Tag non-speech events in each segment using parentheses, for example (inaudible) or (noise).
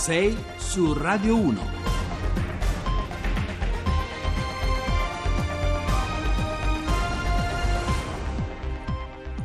6 su Radio 1.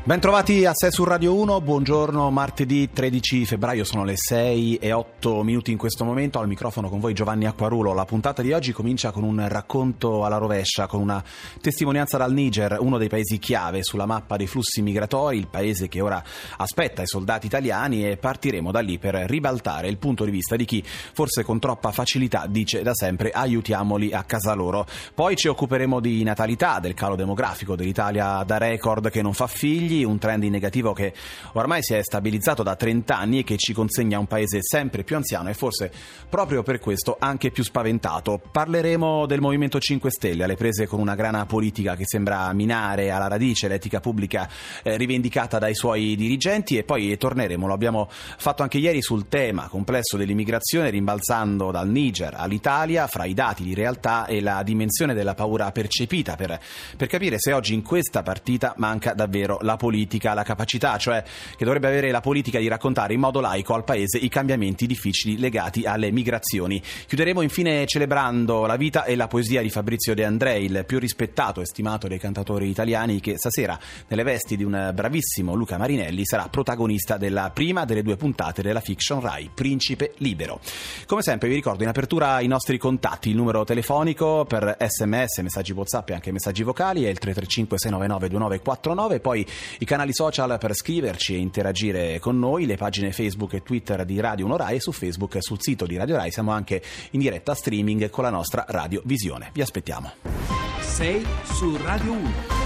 Bentrovati a 6 su Radio 1, buongiorno, martedì 13 febbraio, sono le 6 e 8 minuti in questo momento, al microfono con voi Giovanni Acquarulo. La puntata di oggi comincia con un racconto alla rovescia, con una testimonianza dal Niger, uno dei paesi chiave sulla mappa dei flussi migratori, il paese che ora aspetta i soldati italiani e partiremo da lì per ribaltare il punto di vista di chi forse con troppa facilità dice da sempre aiutiamoli a casa loro. Poi ci occuperemo di natalità, del calo demografico dell'Italia da record che non fa figli figli, un trend in negativo che ormai si è stabilizzato da 30 anni e che ci consegna un paese sempre più anziano e forse proprio per questo anche più spaventato. Parleremo del Movimento 5 Stelle alle prese con una grana politica che sembra minare alla radice l'etica pubblica eh, rivendicata dai suoi dirigenti e poi torneremo, lo abbiamo fatto anche ieri sul tema complesso dell'immigrazione rimbalzando dal Niger all'Italia fra i dati di realtà e la dimensione della paura percepita per, per capire se oggi in questa partita manca davvero la politica politica, la capacità, cioè che dovrebbe avere la politica di raccontare in modo laico al Paese i cambiamenti difficili legati alle migrazioni. Chiuderemo infine celebrando la vita e la poesia di Fabrizio De Andrei, il più rispettato e stimato dei cantatori italiani che stasera, nelle vesti di un bravissimo Luca Marinelli, sarà protagonista della prima delle due puntate della fiction Rai, Principe Libero. Come sempre vi ricordo in apertura i nostri contatti, il numero telefonico per sms, messaggi WhatsApp e anche messaggi vocali è il 335 699 2949, poi i canali social per scriverci e interagire con noi, le pagine Facebook e Twitter di Radio 1 Rai e su Facebook e sul sito di Radio Rai siamo anche in diretta streaming con la nostra Radio Visione. Vi aspettiamo. 6 su Radio 1.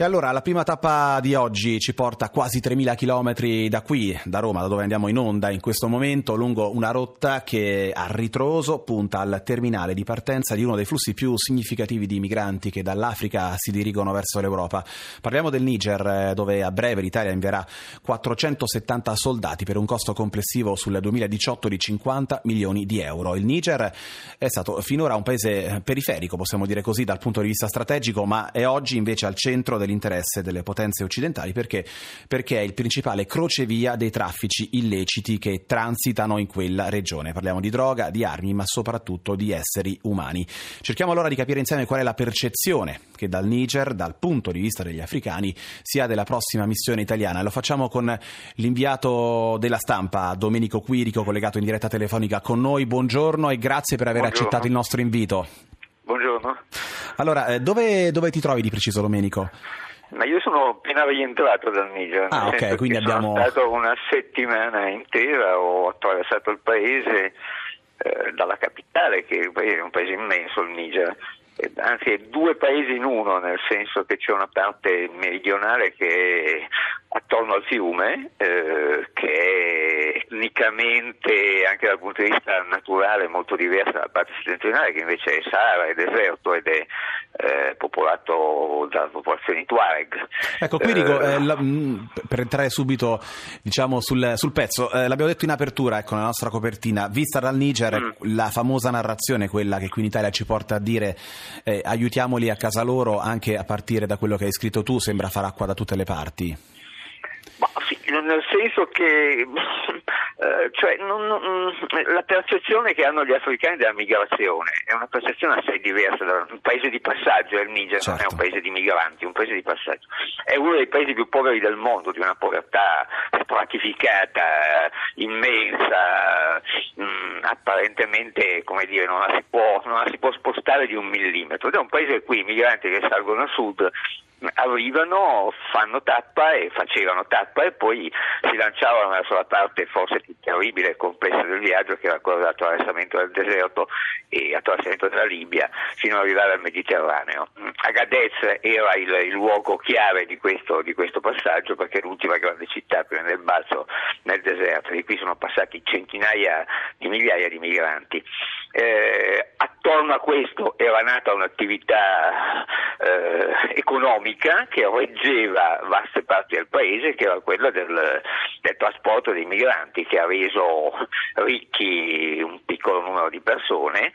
E allora la prima tappa di oggi ci porta quasi 3.000 km da qui, da Roma, da dove andiamo in onda in questo momento, lungo una rotta che a ritroso punta al terminale di partenza di uno dei flussi più significativi di migranti che dall'Africa si dirigono verso l'Europa. Parliamo del Niger, eh, dove a breve l'Italia invierà 470 soldati per un costo complessivo sul 2018 di 50 milioni di euro. Il Niger è stato finora un paese periferico, possiamo dire così, dal punto di vista strategico, ma è oggi invece al centro del dell'interesse delle potenze occidentali perché, perché è il principale crocevia dei traffici illeciti che transitano in quella regione. Parliamo di droga, di armi, ma soprattutto di esseri umani. Cerchiamo allora di capire insieme qual è la percezione che dal Niger, dal punto di vista degli africani, si ha della prossima missione italiana. Lo facciamo con l'inviato della stampa, Domenico Quirico, collegato in diretta telefonica con noi. Buongiorno e grazie per aver Buongiorno. accettato il nostro invito. Buongiorno. Allora, eh, dove, dove ti trovi di preciso, Domenico? Ma io sono appena rientrato dal Niger, ah, okay, quindi abbiamo... sono stato una settimana intera, ho attraversato il paese eh, dalla capitale, che è un paese immenso il Niger, anzi è due paesi in uno, nel senso che c'è una parte meridionale che è attorno al fiume, eh, che è etnicamente, anche dal punto di vista naturale, molto diversa dalla parte settentrionale, che invece è Sahara, è deserto ed è eh, popolato da popolazioni Tuareg. Ecco, qui dico, eh, la, mm, per entrare subito diciamo, sul, sul, pezzo, eh, l'abbiamo detto in apertura, ecco, nella nostra copertina, vista dal Niger, mm. la famosa narrazione, quella che qui in Italia ci porta a dire eh, aiutiamoli a casa loro, anche a partire da quello che hai scritto tu, sembra far acqua da tutte le parti. Ma sì, nel senso che (laughs) eh, cioè, non, non, la percezione che hanno gli africani della migrazione è una percezione assai diversa da un paese di passaggio, il Niger certo. non è un certo. paese di migranti, è un paese di passaggio. È uno dei paesi più poveri del mondo, di una povertà stratificata, immensa, mh, mm, apparentemente come dire, non la, può, non la si può spostare di un millimetro. Ed è un paese in cui i migranti che salgono a sud arrivano, fanno tappa e facevano tappa e poi si lanciavano verso la parte forse più terribile e complessa del viaggio che era quella dell'attraversamento del deserto e attraversamento della Libia fino ad arrivare al Mediterraneo. Agadez era il, il luogo chiave di questo, di questo, passaggio perché è l'ultima grande città prima del balzo nel deserto, di qui sono passati centinaia di migliaia di migranti. Eh, attorno a questo era nata un'attività eh, economica che reggeva vaste parti del paese, che era quella del, del trasporto dei migranti, che ha reso ricchi un piccolo numero di persone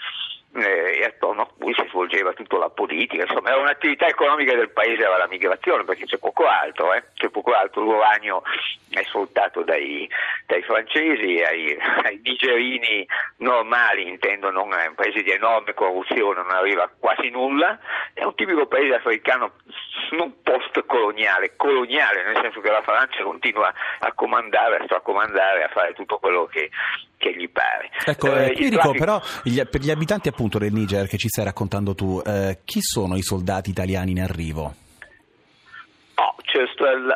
eh, e attorno a cui si svolgeva tutta la politica, insomma era un'attività economica del paese era la migrazione perché c'è poco altro, eh? c'è poco altro, l'uranio è sfruttato dai, dai francesi, ai, (laughs) ai nigerini normali, intendo non è un paese di enorme corruzione, non arriva quasi nulla, è un tipico paese africano non post-coloniale, coloniale, nel senso che la Francia continua a comandare, a stracomandare, a fare tutto quello che, che gli pare. Ecco, eh, Quirico, traffico... però gli, per gli abitanti appunto del Niger che ci stai raccontando tu, eh, chi sono i soldati italiani in arrivo? Cioè,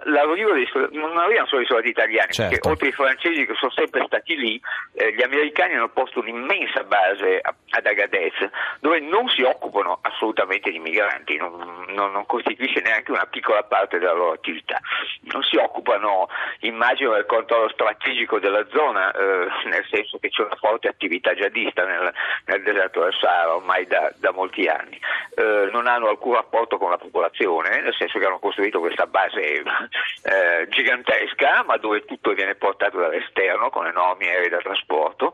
l'arrivo dei soldati, non arrivano solo i soldati italiani, certo. perché oltre ai francesi che sono sempre stati lì, eh, gli americani hanno posto un'immensa base ad Agadez, dove non si occupano assolutamente di migranti, non, non, non, costituisce neanche una piccola parte della loro attività. Non si occupano, immagino, del controllo strategico della zona, eh, nel senso che c'è una forte attività jihadista nel, nel deserto del Sahara ormai da, da molti anni. Eh, non hanno alcun rapporto con la popolazione, nel senso che hanno costruito questa base base eh, gigantesca, ma dove tutto viene portato dall'esterno con enormi aerei da trasporto.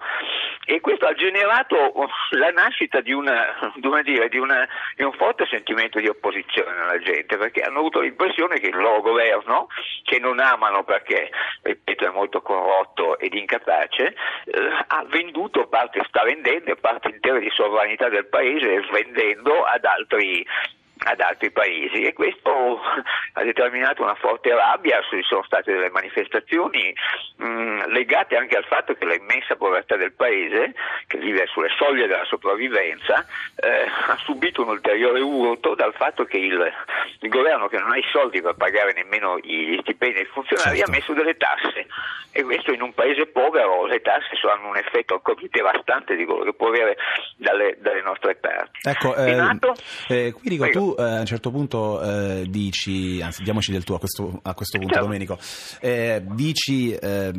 E questo ha generato la nascita di, una, dire, di, una, di, un forte sentimento di opposizione nella gente, perché hanno avuto l'impressione che il loro governo, che non amano perché, ripeto, è molto corrotto ed incapace, eh, ha venduto parte, sta vendendo parte intera di sovranità del paese svendendo ad altri ad altri paesi e questo ha determinato una forte rabbia, ci sono state delle manifestazioni mh, mm, legate anche al fatto che l'immensa povertà del paese, che vive sulle soglie della sopravvivenza, eh, ha subito un ulteriore urto dal fatto che il, il, governo che non ha i soldi per pagare nemmeno gli stipendi ai funzionari certo. ha messo delle tasse e questo in un paese povero le tasse hanno un effetto ancora più devastante di quello che può avere dalle, dalle nostre parti. Ecco, eh, eh, qui dico, tu eh, a un certo punto eh, dici, anzi diamoci del tuo a questo, a questo punto Ciao. Domenico, eh, dici, eh,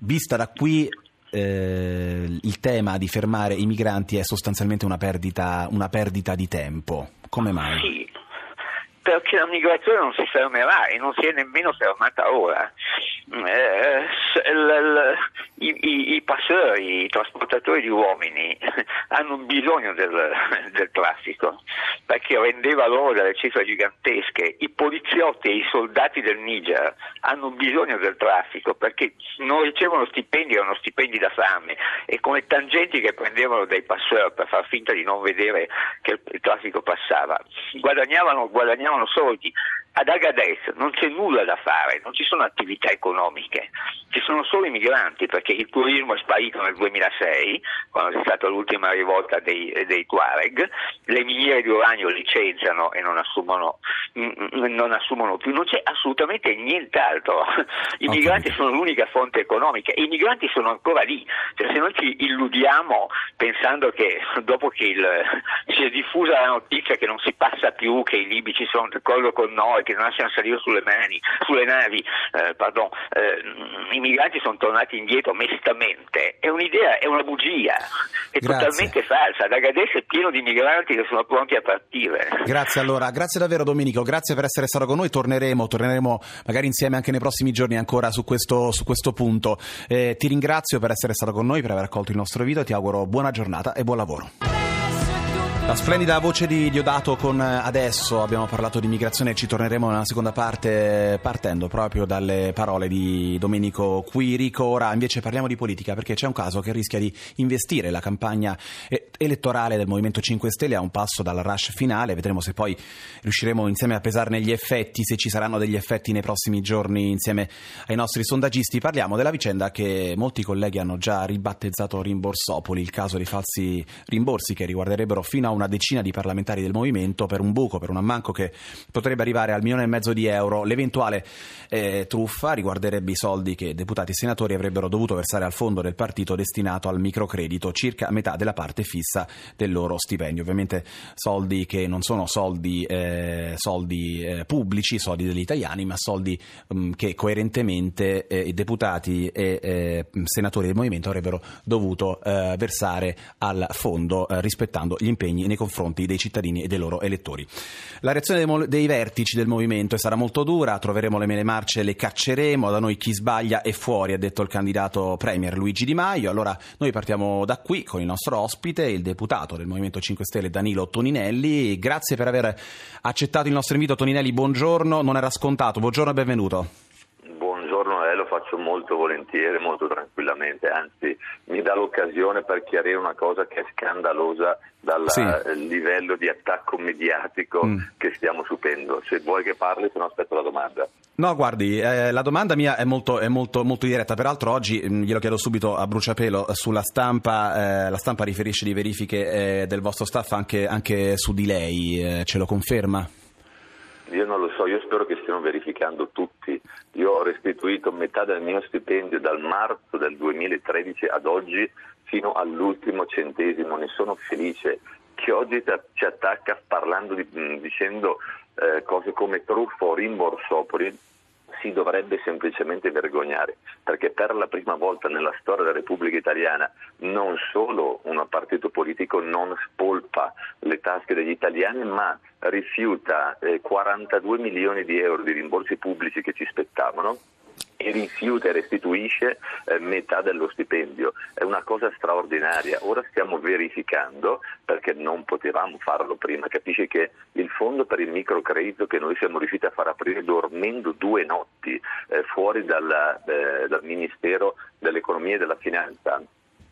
vista da qui eh, il tema di fermare i migranti è sostanzialmente una perdita, una perdita di tempo. Come mai? Sì, perché la migrazione non si fermerà e non si è nemmeno fermata ora. Eh, l, l, i, i, i, passeri, i trasportatori di uomini (laughs) hanno bisogno del, del, traffico perché rendeva loro delle cifre gigantesche. I poliziotti e i soldati del Niger hanno bisogno del traffico perché non ricevono stipendi, erano stipendi da fame e come tangenti che prendevano dai passeri per far finta di non vedere che il, il traffico passava. Guadagnavano, guadagnavano soldi ad Agadez non c'è nulla da fare, non ci sono attività economiche, ci sono solo i migranti perché il turismo è sparito nel 2006, quando c'è stata l'ultima rivolta dei, dei Tuareg, le miniere di uranio licenziano e non assumono, non assumono, più, non c'è assolutamente nient'altro. I okay. migranti sono l'unica fonte economica e i migranti sono ancora lì, cioè, se noi ci illudiamo pensando che dopo che il, si è diffusa la notizia che non si passa più, che i libici sono d'accordo con noi, che non lasciano salire sulle, mani, sulle navi, eh, pardon, eh, i migranti sono tornati indietro mestamente, è un'idea, è una bugia, è grazie. totalmente falsa. Dagadès è pieno di migranti che sono pronti a partire. Grazie allora, grazie davvero Domenico, grazie per essere stato con noi, torneremo, torneremo magari insieme anche nei prossimi giorni ancora su questo, su questo punto. Eh, ti ringrazio per essere stato con noi, per aver accolto il nostro video, ti auguro buona giornata e buon lavoro. La splendida voce di Diodato con adesso abbiamo parlato di migrazione e ci torneremo nella seconda parte partendo proprio dalle parole di Domenico Quirico. Ora invece parliamo di politica perché c'è un caso che rischia di investire la campagna elettorale del Movimento 5 Stelle a un passo dal rush finale. Vedremo se poi riusciremo insieme a pesarne gli effetti, se ci saranno degli effetti nei prossimi giorni insieme ai nostri sondaggisti. Parliamo della vicenda che molti colleghi hanno già ribattezzato Rimborsopoli, il caso dei falsi rimborsi che riguarderebbero fino a un una decina di parlamentari del movimento per un buco, per un ammanco che potrebbe arrivare al milione e mezzo di euro. L'eventuale eh, truffa riguarderebbe i soldi che deputati e senatori avrebbero dovuto versare al fondo del partito destinato al microcredito, circa metà della parte fissa del loro stipendio. Ovviamente soldi che non sono soldi, eh, soldi eh, pubblici, soldi degli italiani, ma soldi mh, mm, che coerentemente eh, i deputati e eh, senatori del movimento avrebbero dovuto eh, versare al fondo rispettando gli impegni nei confronti dei cittadini e dei loro elettori. La reazione dei, dei vertici del movimento sarà molto dura, troveremo le mele marce le cacceremo, da noi chi sbaglia è fuori, ha detto il candidato Premier Luigi Di Maio. Allora noi partiamo da qui con il nostro ospite, il deputato del Movimento 5 Stelle Danilo Toninelli. Grazie per aver accettato il nostro invito Toninelli, buongiorno, non era scontato, buongiorno e benvenuto faccio molto volentieri, molto tranquillamente, anzi mi dà l'occasione per chiarire una cosa che è scandalosa dal sì. livello di attacco mediatico mm. che stiamo subendo. Se vuoi che parli, se no aspetto la domanda. No, guardi, eh, la domanda mia è molto, è molto, molto diretta, peraltro oggi mh, mm, glielo chiedo subito a bruciapelo sulla stampa, eh, la stampa riferisce di verifiche eh, del vostro staff anche, anche su di lei, eh, ce lo conferma? Io non lo so, io spero che stiano verificando tutti. Io ho restituito metà del mio stipendio dal marzo del 2013 ad oggi fino all'ultimo centesimo, ne sono felice. Chi oggi ci attacca parlando di, dicendo eh, cose come truffa o rimborsopoli si dovrebbe semplicemente vergognare, perché per la prima volta nella storia della Repubblica Italiana non solo un partito politico non spolpa le tasche degli italiani, ma rifiuta eh, 42 milioni di euro di rimborsi pubblici che ci spettavano e rifiuta e restituisce eh, metà dello stipendio. È una cosa straordinaria. Ora stiamo verificando, perché non potevamo farlo prima, capisci che il fondo per il microcredito che noi siamo riusciti a far aprire dormendo due notti eh, fuori dalla, eh, dal Ministero dell'Economia e della Finanza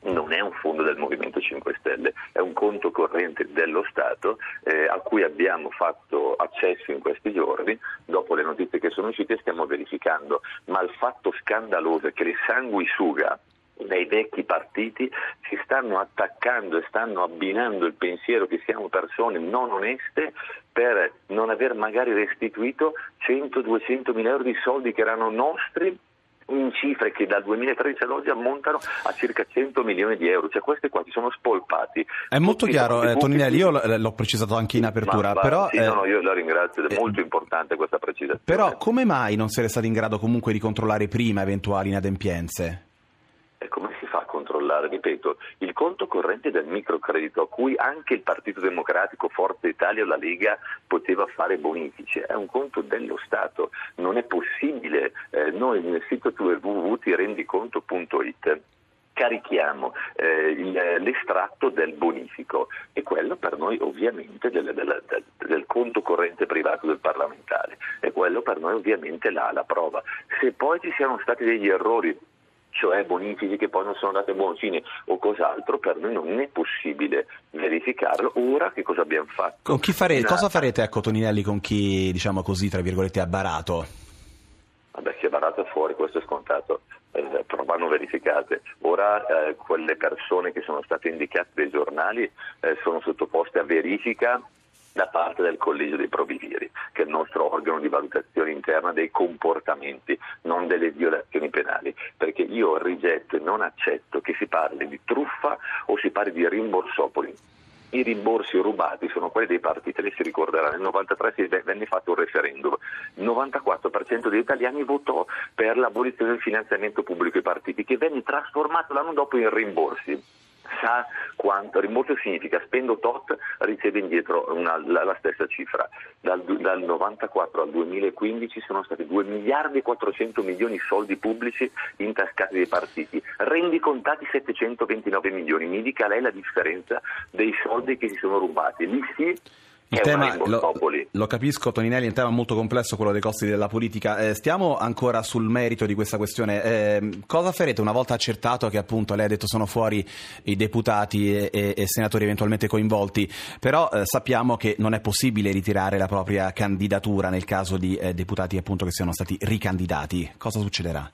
non è un fondo del Movimento 5 Stelle, è un conto corrente dello Stato eh, a cui abbiamo fatto accesso in questi giorni, dopo le notizie che sono uscite stiamo verificando, ma il fatto scandaloso è che le sanguisuga dai vecchi partiti si stanno attaccando e stanno abbinando il pensiero che siamo persone non oneste per non aver magari restituito 100-200 mila euro di soldi che erano nostri in cifre che dal 2013 ad oggi ammontano a circa 100 milioni di euro, cioè questi qua ci sono spolpati. È molto chiaro, eh, Toninelli, io l'ho precisato anche in apertura, ma, però... Sì, eh, no, no, io la ringrazio, è eh, molto importante questa precisazione. Però come mai non siete stati in grado comunque di controllare prima eventuali inadempienze? Controllare, ripeto, il conto corrente del microcredito a cui anche il Partito Democratico, Forza Italia o la Lega poteva fare bonifici, è un conto dello Stato, non è possibile, eh, noi nel sito www.tirendiconto.it carichiamo eh, il, l'estratto del bonifico e quello per noi ovviamente del, del, del, del, conto corrente privato del parlamentare e quello per noi ovviamente la, la prova. Se poi ci siano stati degli errori cioè bonifici che poi non sono andati a buon fine o cos'altro, per noi non è possibile verificarlo. Ora che cosa abbiamo fatto? Fare, cosa farete ecco, Toninelli con chi, diciamo così, tra virgolette, ha barato? Vabbè, chi è barato è fuori, questo è scontato. Eh, però vanno verificate. Ora eh, quelle persone che sono state indicate dai giornali eh, sono sottoposte a verifica da parte del Collegio dei Provvisieri, che è il nostro organo di valutazione interna dei comportamenti, non delle violazioni penali, perché io rigetto e non accetto che si parli di truffa o si parli di rimborsopoli. I rimborsi rubati sono quelli dei partiti, lei si ricorderà, nel 1993 venne fatto un referendum, il 94% degli italiani votò per l'abolizione del finanziamento pubblico ai partiti, che venne trasformato l'anno dopo in rimborsi sa quanto rimborso significa spendo tot, riceve indietro una, la, la, stessa cifra. Dal, dal 94 al 2015 sono stati 2 miliardi e 400 milioni di soldi pubblici intascati dai partiti, rendi contati 729 milioni, mi dica lei la differenza dei soldi che si sono rubati. Lì sì il tema, lo, lo, capisco Toninelli, è un tema molto complesso quello dei costi della politica. Eh, stiamo ancora sul merito di questa questione. Eh, cosa farete una volta accertato che appunto lei ha detto sono fuori i deputati e, e, e senatori eventualmente coinvolti, però eh, sappiamo che non è possibile ritirare la propria candidatura nel caso di eh, deputati appunto che siano stati ricandidati. Cosa succederà?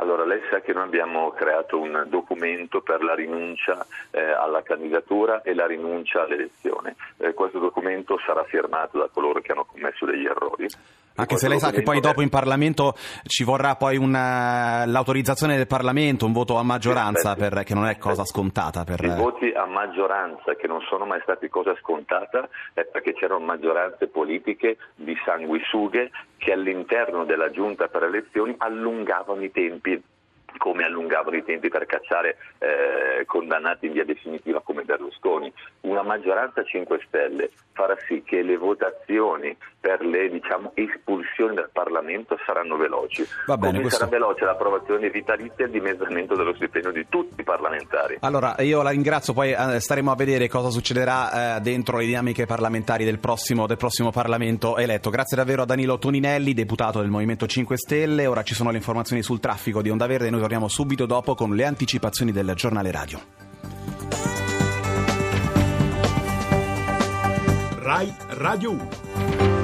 Allora, lei sa che noi abbiamo creato un documento per la rinuncia eh, alla candidatura e la rinuncia all'elezione. Eh, questo documento sarà firmato da coloro che hanno commesso degli errori. Anche se lei sa che poi dopo in Parlamento ci vorrà poi una, l'autorizzazione del Parlamento, un voto a maggioranza, per, che non è cosa scontata. Per... I voti a maggioranza, che non sono mai stati cosa scontata, è perché c'erano maggioranze politiche di sanguisughe che all'interno della giunta per elezioni allungavano i tempi come allungavano i tempi per cacciare eh, condannati in via definitiva come Berlusconi. Una maggioranza 5 Stelle farà sì che le votazioni per le diciamo, espulsioni dal Parlamento saranno veloci. Va bene, come questo... sarà veloce l'approvazione vitalizia e il dimezzamento dello stipendio di tutti i parlamentari. Allora, io la ringrazio, poi eh, staremo a vedere cosa succederà eh, dentro le dinamiche parlamentari del prossimo, del prossimo Parlamento eletto. Grazie davvero a Danilo Toninelli, deputato del Movimento 5 Stelle. Ora ci sono le informazioni sul traffico di Onda Verde, noi torniamo subito dopo con le anticipazioni del giornale radio. Rai Radio 1